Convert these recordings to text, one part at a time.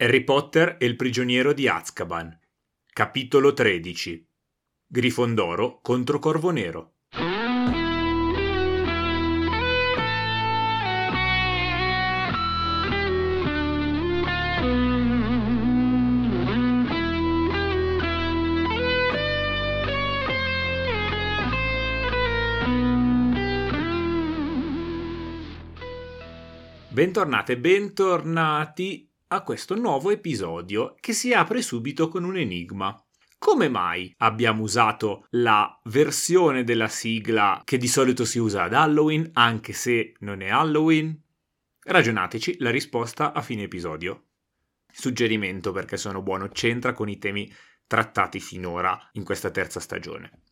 Harry Potter e il prigioniero di Azkaban. Capitolo 13. Grifondoro contro Corvo Nero. Bentornate e bentornati a questo nuovo episodio che si apre subito con un enigma. Come mai abbiamo usato la versione della sigla che di solito si usa ad Halloween, anche se non è Halloween? Ragionateci, la risposta a fine episodio. Suggerimento perché sono buono, c'entra con i temi trattati finora in questa terza stagione.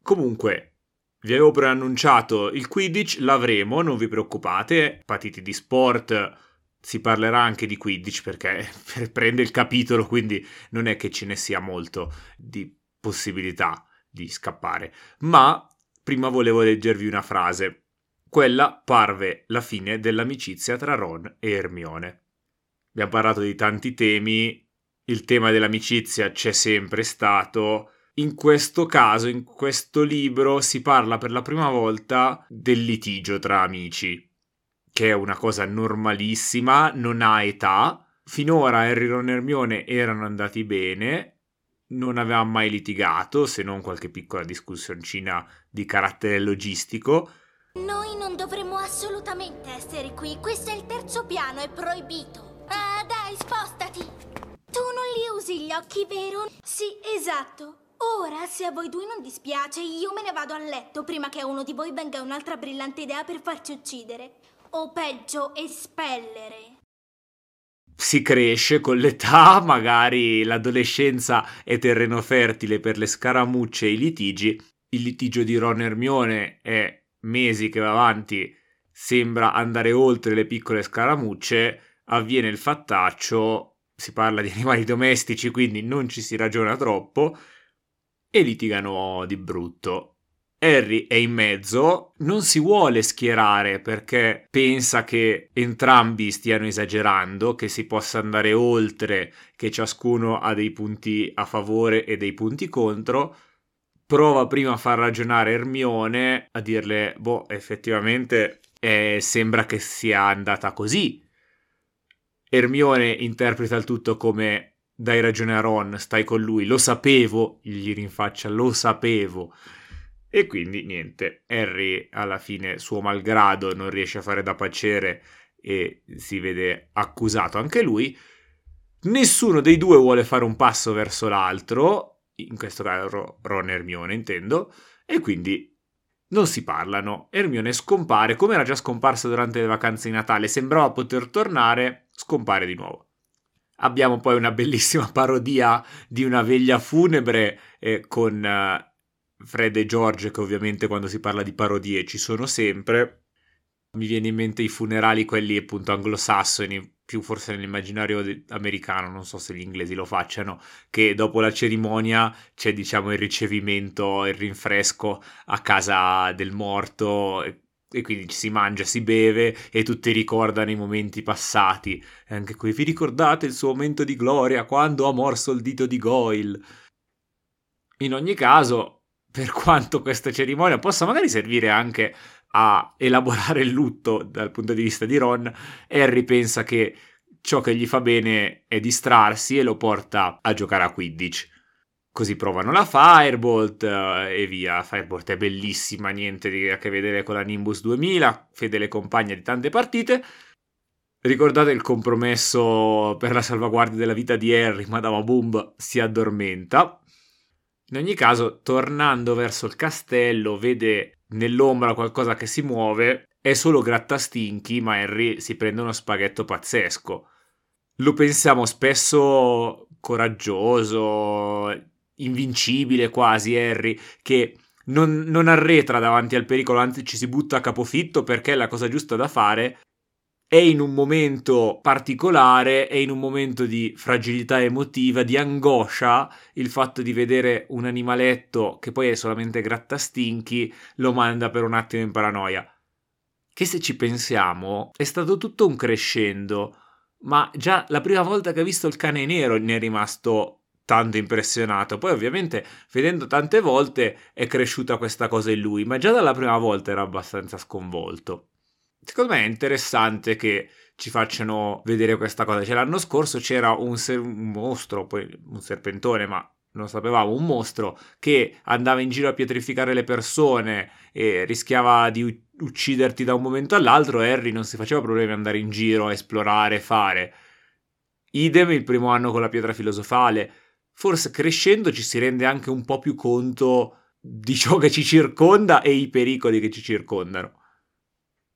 Comunque, vi avevo preannunciato il Quidditch, l'avremo, non vi preoccupate, partiti di sport, si parlerà anche di Quidditch perché prende il capitolo, quindi non è che ce ne sia molto di possibilità di scappare. Ma prima volevo leggervi una frase. Quella parve la fine dell'amicizia tra Ron e Hermione. Abbiamo parlato di tanti temi, il tema dell'amicizia c'è sempre stato. In questo caso, in questo libro, si parla per la prima volta del litigio tra amici che è una cosa normalissima, non ha età. Finora Harry, Ron e Hermione erano andati bene, non avevamo mai litigato, se non qualche piccola discussioncina di carattere logistico. Noi non dovremmo assolutamente essere qui. Questo è il terzo piano, è proibito. Ah, dai, spostati. Tu non li usi gli occhi, vero? Sì, esatto. Ora, se a voi due non dispiace, io me ne vado a letto prima che a uno di voi venga un'altra brillante idea per farci uccidere o peggio espellere. Si cresce con l'età, magari l'adolescenza è terreno fertile per le scaramucce e i litigi. Il litigio di Ron e Hermione è mesi che va avanti, sembra andare oltre le piccole scaramucce, avviene il fattaccio, si parla di animali domestici, quindi non ci si ragiona troppo, e litigano di brutto. Harry è in mezzo, non si vuole schierare perché pensa che entrambi stiano esagerando, che si possa andare oltre, che ciascuno ha dei punti a favore e dei punti contro. Prova prima a far ragionare Hermione, a dirle, boh, effettivamente eh, sembra che sia andata così. Hermione interpreta il tutto come dai ragione a Ron, stai con lui, lo sapevo, gli rinfaccia, lo sapevo. E quindi niente, Harry alla fine, suo malgrado, non riesce a fare da pacere e si vede accusato anche lui. Nessuno dei due vuole fare un passo verso l'altro, in questo caso Ron e Hermione intendo, e quindi non si parlano. Hermione scompare, come era già scomparsa durante le vacanze di Natale, sembrava poter tornare, scompare di nuovo. Abbiamo poi una bellissima parodia di una veglia funebre eh, con eh, Fred e George, che ovviamente quando si parla di parodie ci sono sempre. Mi viene in mente i funerali, quelli appunto anglosassoni, più forse nell'immaginario americano, non so se gli inglesi lo facciano, che dopo la cerimonia c'è diciamo il ricevimento, il rinfresco a casa del morto e quindi si mangia, si beve e tutti ricordano i momenti passati. E anche qui vi ricordate il suo momento di gloria quando ha morso il dito di Goyle? In ogni caso, per quanto questa cerimonia possa magari servire anche a elaborare il lutto dal punto di vista di Ron, Harry pensa che ciò che gli fa bene è distrarsi e lo porta a giocare a Quidditch. Così provano la Firebolt eh, e via. Firebolt è bellissima, niente a che vedere con la Nimbus 2000, fedele compagna di tante partite. Ricordate il compromesso per la salvaguardia della vita di Harry, Madama Boom si addormenta. In ogni caso, tornando verso il castello, vede nell'ombra qualcosa che si muove. È solo grattastinchi, ma Harry si prende uno spaghetto pazzesco. Lo pensiamo spesso coraggioso, invincibile quasi Harry, che non, non, arretra davanti al pericolo, anzi ci si butta a capofitto perché è la cosa giusta da fare è in un momento particolare, è in un momento di fragilità emotiva, di angoscia, il fatto di vedere un animaletto che poi è solamente grattastinchi lo manda per un attimo in paranoia. Che se ci pensiamo è stato tutto un crescendo, ma già la prima volta che ha visto il cane nero ne è rimasto tanto impressionato. Poi ovviamente vedendo tante volte è cresciuta questa cosa in lui, ma già dalla prima volta era abbastanza sconvolto. Secondo me è interessante che ci facciano vedere questa cosa. Cioè, l'anno scorso c'era un, ser- un mostro, poi un serpentone, ma non sapevamo, un mostro che andava in giro a pietrificare le persone e rischiava di ucciderti da un momento all'altro. Harry non si faceva problemi ad andare in giro a esplorare, fare. Idem il primo anno con la pietra filosofale forse crescendo ci si rende anche un po' più conto di ciò che ci circonda e i pericoli che ci circondano.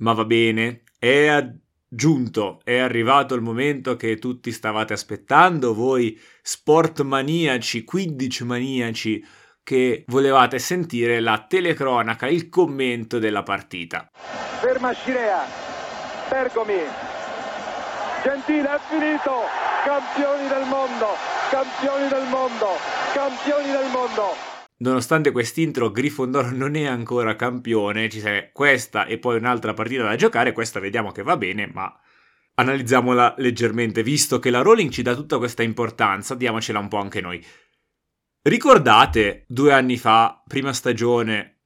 Ma va bene, è giunto, è arrivato il momento che tutti stavate aspettando, voi sport maniaci, 15 maniaci, che volevate sentire la telecronaca, il commento della partita. Ferma Scirea, Bergomi, Gentile è finito, campioni del mondo, campioni del mondo, campioni del mondo. Nonostante quest'intro, Grifondoro non è ancora campione, ci c'è questa e poi un'altra partita da giocare, questa vediamo che va bene, ma analizziamola leggermente, visto che la Rowling ci dà tutta questa importanza, diamocela un po' anche noi. Ricordate, due anni fa, prima stagione,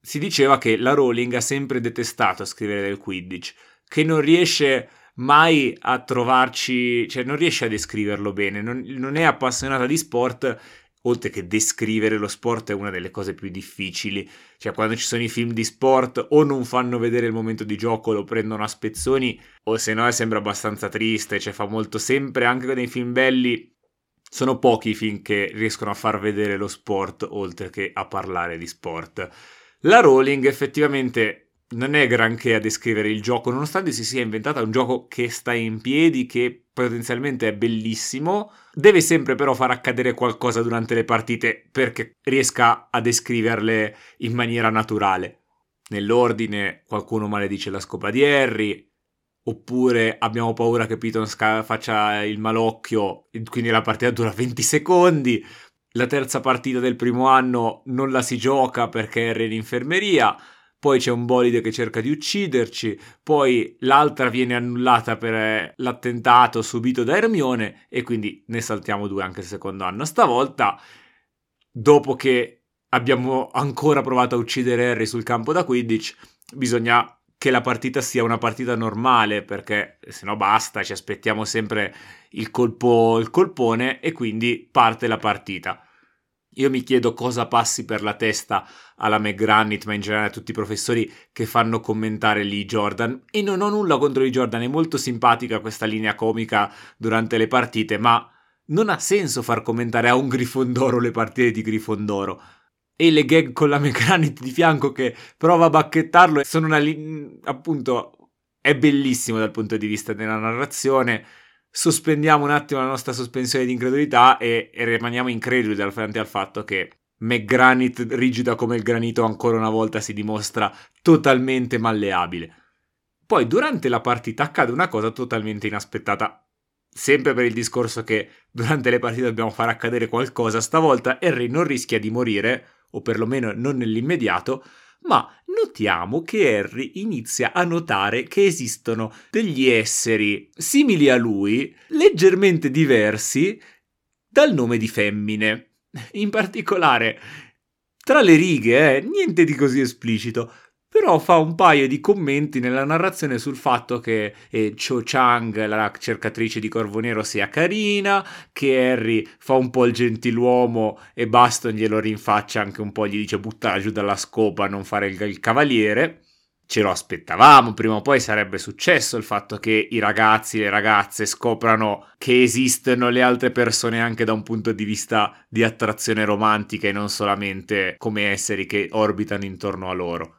si diceva che la Rowling ha sempre detestato scrivere del Quidditch, che non riesce mai a trovarci, cioè non riesce a descriverlo bene, non, non è appassionata di sport oltre che descrivere lo sport è una delle cose più difficili. Cioè, quando ci sono i film di sport, o non fanno vedere il momento di gioco, lo prendono a spezzoni, o se no sembra abbastanza triste. Cioè, fa molto sempre, anche nei film belli, sono pochi i film che riescono a far vedere lo sport, oltre che a parlare di sport. La Rowling effettivamente non è granché a descrivere il gioco, nonostante si sia inventata un gioco che sta in piedi, che potenzialmente è bellissimo. Deve sempre però far accadere qualcosa durante le partite perché riesca a descriverle in maniera naturale. Nell'ordine, qualcuno maledice la scopa di Harry, oppure abbiamo paura che Piton faccia il malocchio, quindi la partita dura 20 secondi. La terza partita del primo anno non la si gioca perché Harry è in infermeria poi c'è un bolide che cerca di ucciderci, poi l'altra viene annullata per eh, l'attentato subito da Hermione e quindi ne saltiamo due anche il secondo anno. Stavolta, dopo che abbiamo ancora provato a uccidere Harry sul campo da Quidditch, bisogna che la partita sia una partita normale perché se no basta, ci aspettiamo sempre il, colpo, il colpone e quindi parte la partita. Io mi chiedo cosa passi per la testa alla McGranit, ma in generale a tutti i professori che fanno commentare Lee Jordan. E non ho nulla contro Lee Jordan, è molto simpatica questa linea comica durante le partite, ma non ha senso far commentare a un Grifondoro le partite di Grifondoro. E le gag con la McGranit di fianco che prova a bacchettarlo sono una linea. appunto. È bellissimo dal punto di vista della narrazione sospendiamo un attimo la nostra sospensione di incredulità e, e rimaniamo increduli davanti al fatto che McGranit, rigida come il granito, ancora una volta si dimostra totalmente malleabile. Poi durante la partita accade una cosa totalmente inaspettata. Sempre per il discorso che durante le partite dobbiamo far accadere qualcosa, stavolta Harry non rischia di morire, o perlomeno non nell'immediato, ma notiamo che Harry inizia a notare che esistono degli esseri simili a lui, leggermente diversi, dal nome di femmine. In particolare, tra le righe, eh, niente di così esplicito, però fa un paio di commenti nella narrazione sul fatto che eh, Cho Chang, la cercatrice di Corvo Nero, sia carina, che Harry fa un po' il gentiluomo e Baston glielo rinfaccia anche un po', gli dice buttala giù dalla scopa, non fare il, il cavaliere. Ce lo aspettavamo, prima o poi sarebbe successo il fatto che i ragazzi e le ragazze scoprano che esistono le altre persone anche da un punto di vista di attrazione romantica e non solamente come esseri che orbitano intorno a loro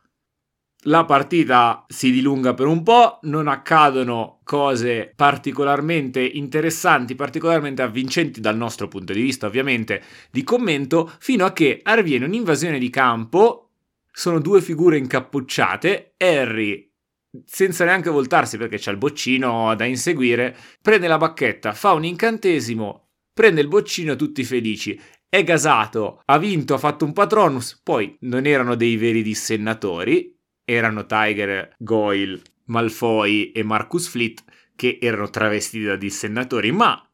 la partita si dilunga per un po', non accadono cose particolarmente interessanti, particolarmente avvincenti dal nostro punto di vista, ovviamente, di commento, fino a che avviene un'invasione di campo. Sono due figure incappucciate. Harry, senza neanche voltarsi perché c'è il boccino da inseguire, prende la bacchetta, fa un incantesimo, prende il boccino, tutti felici è gasato, ha vinto, ha fatto un patronus, poi non erano dei veri dissennatori, erano Tiger, Goyle, Malfoy e Marcus Fleet, che erano travestiti da dissennatori, ma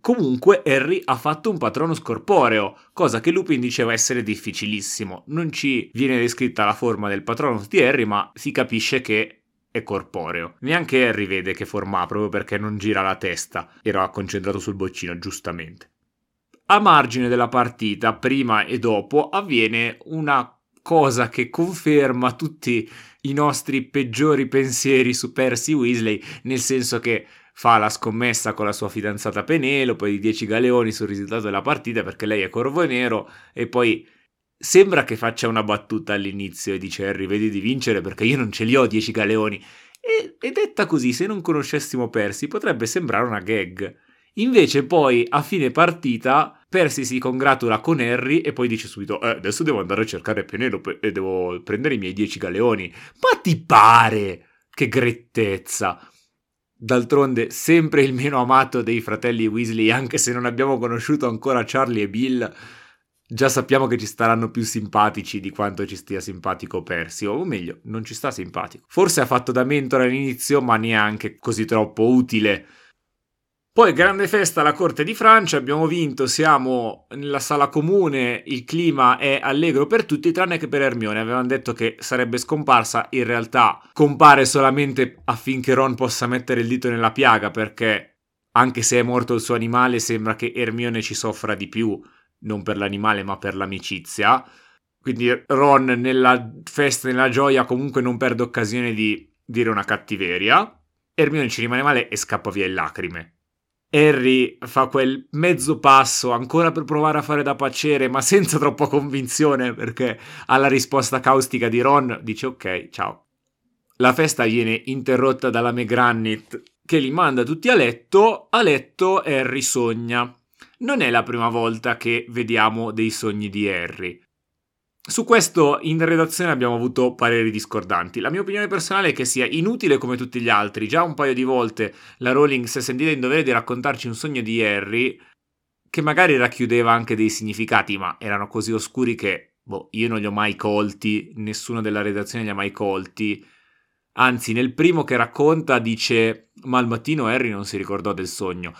Comunque Harry ha fatto un patrono scorporeo, cosa che Lupin diceva essere difficilissimo. Non ci viene descritta la forma del patrono di Harry, ma si capisce che è corporeo. Neanche Harry vede che forma ha proprio perché non gira la testa. Era concentrato sul boccino, giustamente. A margine della partita, prima e dopo, avviene una cosa che conferma tutti i nostri peggiori pensieri su Percy Weasley, nel senso che fa la scommessa con la sua fidanzata Penelope di 10 galeoni sul risultato della partita perché lei è corvo nero e poi sembra che faccia una battuta all'inizio e dice Harry vedi di vincere perché io non ce li ho 10 galeoni. E, e detta così se non conoscessimo Percy potrebbe sembrare una gag. Invece poi a fine partita Percy si congratula con Harry e poi dice subito eh, adesso devo andare a cercare Penelope e devo prendere i miei 10 galeoni. Ma ti pare? Che grettezza. D'altronde, sempre il meno amato dei fratelli Weasley, anche se non abbiamo conosciuto ancora Charlie e Bill, già sappiamo che ci staranno più simpatici di quanto ci stia simpatico Percy, o meglio, non ci sta simpatico. Forse ha fatto da mentore all'inizio, ma neanche così troppo utile poi grande festa alla corte di Francia, abbiamo vinto, siamo nella sala comune, il clima è allegro per tutti tranne che per Hermione. Avevano detto che sarebbe scomparsa, in realtà compare solamente affinché Ron possa mettere il dito nella piaga perché anche se è morto il suo animale sembra che Hermione ci soffra di più, non per l'animale ma per l'amicizia. Quindi Ron nella festa, nella gioia comunque non perde occasione di dire una cattiveria. Hermione ci rimane male e scappa via in lacrime. Harry fa quel mezzo passo ancora per provare a fare da pacere, ma senza troppa convinzione, perché alla risposta caustica di Ron dice ok, ciao. La festa viene interrotta dalla McGranit che li manda tutti a letto. A letto Harry sogna. Non è la prima volta che vediamo dei sogni di Harry. Su questo in redazione abbiamo avuto pareri discordanti. La mia opinione personale è che sia inutile come tutti gli altri. Già un paio di volte la Rowling si è sentita in dovere di raccontarci un sogno di Harry che magari racchiudeva anche dei significati, ma erano così oscuri che boh, io non li ho mai colti, nessuno della redazione li ha mai colti. Anzi, nel primo che racconta dice ma al mattino Harry non si ricordò del sogno.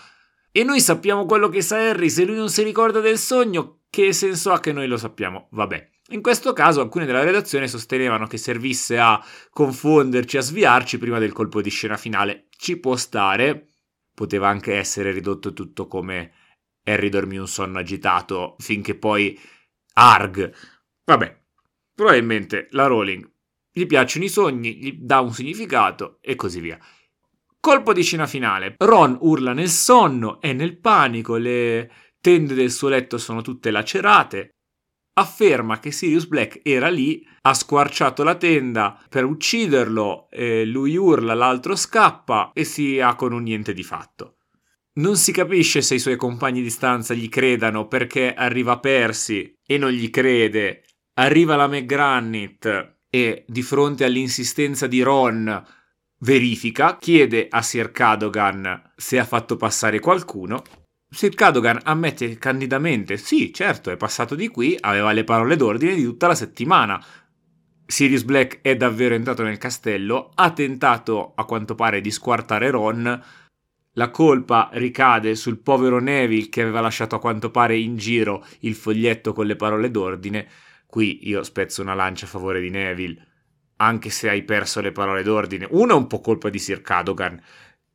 E noi sappiamo quello che sa Harry, se lui non si ricorda del sogno, che senso ha che noi lo sappiamo? Vabbè. In questo caso alcune della redazione sostenevano che servisse a confonderci, a sviarci prima del colpo di scena finale. Ci può stare, poteva anche essere ridotto tutto come Harry dormì un sonno agitato finché poi Arg. Vabbè, probabilmente la Rowling gli piacciono i sogni, gli dà un significato e così via. Colpo di scena finale. Ron urla nel sonno, è nel panico, le tende del suo letto sono tutte lacerate afferma che Sirius Black era lì, ha squarciato la tenda per ucciderlo, lui urla, l'altro scappa e si ha con un niente di fatto. Non si capisce se i suoi compagni di stanza gli credano perché arriva Percy e non gli crede, arriva la McGranit e di fronte all'insistenza di Ron verifica, chiede a Sir Cadogan se ha fatto passare qualcuno Sir Cadogan ammette candidamente: Sì, certo, è passato di qui, aveva le parole d'ordine di tutta la settimana. Sirius Black è davvero entrato nel castello, ha tentato a quanto pare di squartare Ron. La colpa ricade sul povero Neville che aveva lasciato a quanto pare in giro il foglietto con le parole d'ordine. Qui io spezzo una lancia a favore di Neville, anche se hai perso le parole d'ordine. Uno è un po' colpa di Sir Cadogan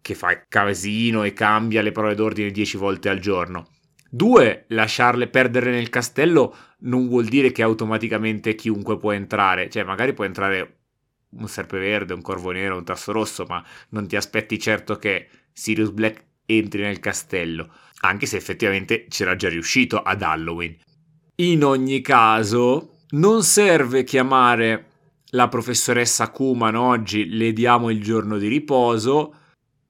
che fa casino e cambia le parole d'ordine dieci volte al giorno. Due, lasciarle perdere nel castello non vuol dire che automaticamente chiunque può entrare, cioè magari può entrare un serpeverde, un corvo nero, un tasso rosso, ma non ti aspetti certo che Sirius Black entri nel castello, anche se effettivamente c'era già riuscito ad Halloween. In ogni caso, non serve chiamare la professoressa Kuman oggi, le diamo il giorno di riposo,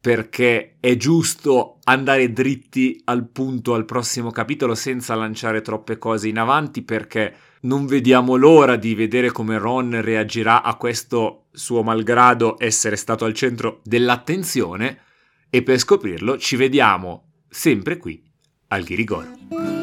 perché è giusto andare dritti al punto al prossimo capitolo senza lanciare troppe cose in avanti perché non vediamo l'ora di vedere come Ron reagirà a questo suo malgrado essere stato al centro dell'attenzione e per scoprirlo ci vediamo sempre qui al Ghirigoro.